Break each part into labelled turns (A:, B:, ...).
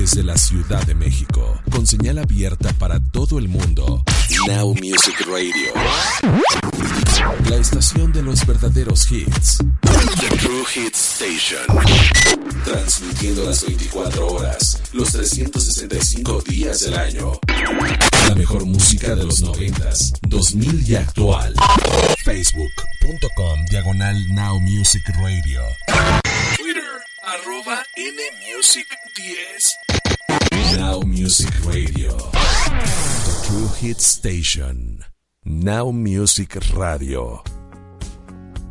A: Desde la Ciudad de México, con señal abierta para todo el mundo, Now Music Radio. La estación de los verdaderos hits. The True Hit Station. Transmitiendo las 24 horas, los 365 días del año. La mejor música de los 90, 2000 y actual. Facebook.com Diagonal Now Music Radio. Twitter arroba NMusic10. Now Music Radio. The True Hit Station. Now Music Radio.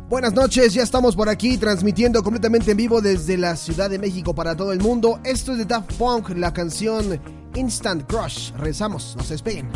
B: Buenas noches, ya estamos por aquí transmitiendo completamente en vivo desde la Ciudad de México para todo el mundo. Esto es de Daft Punk, la canción Instant Crush. Rezamos, no se despeguen.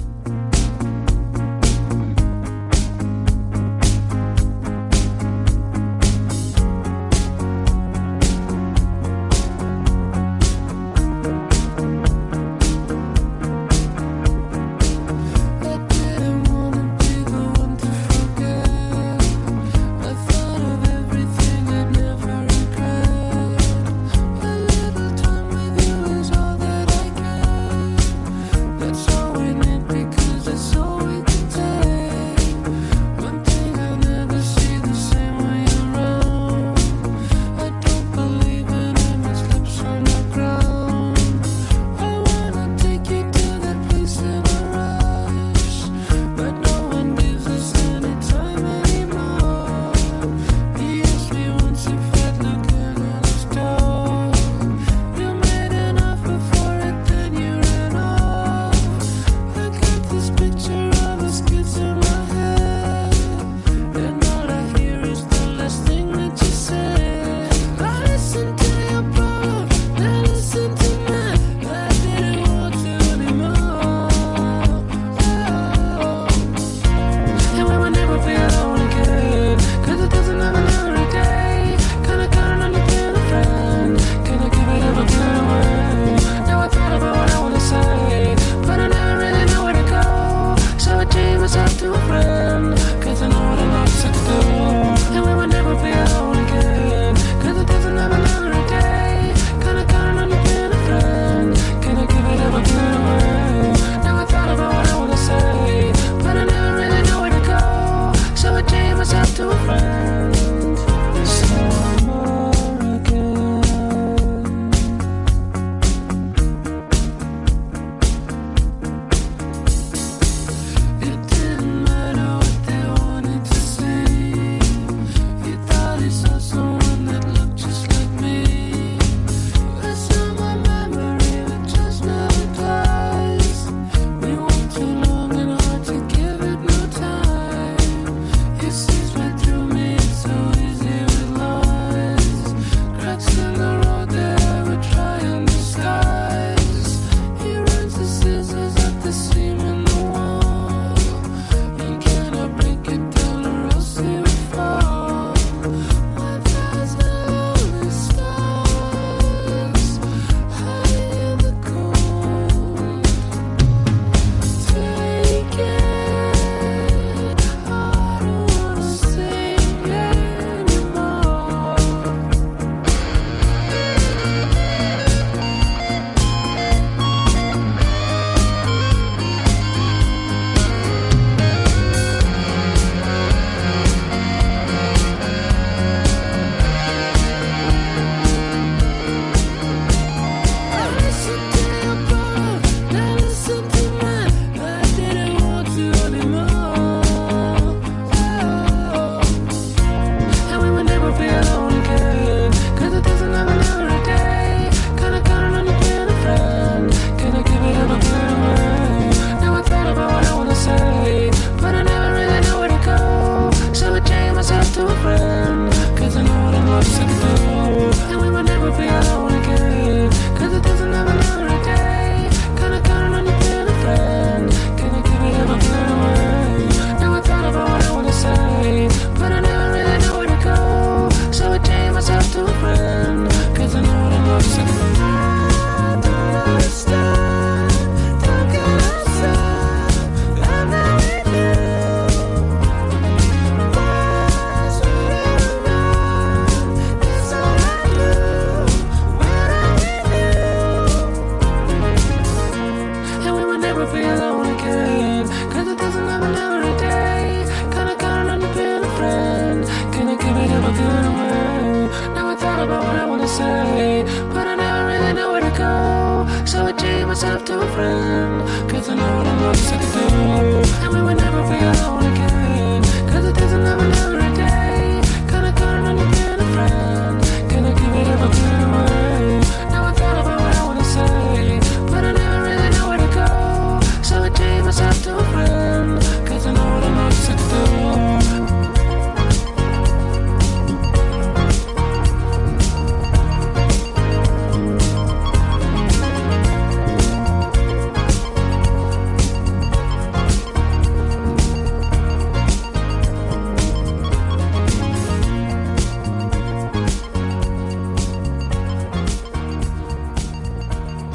C: Friend, cause I know what I'm not to do. And we would never be alone again,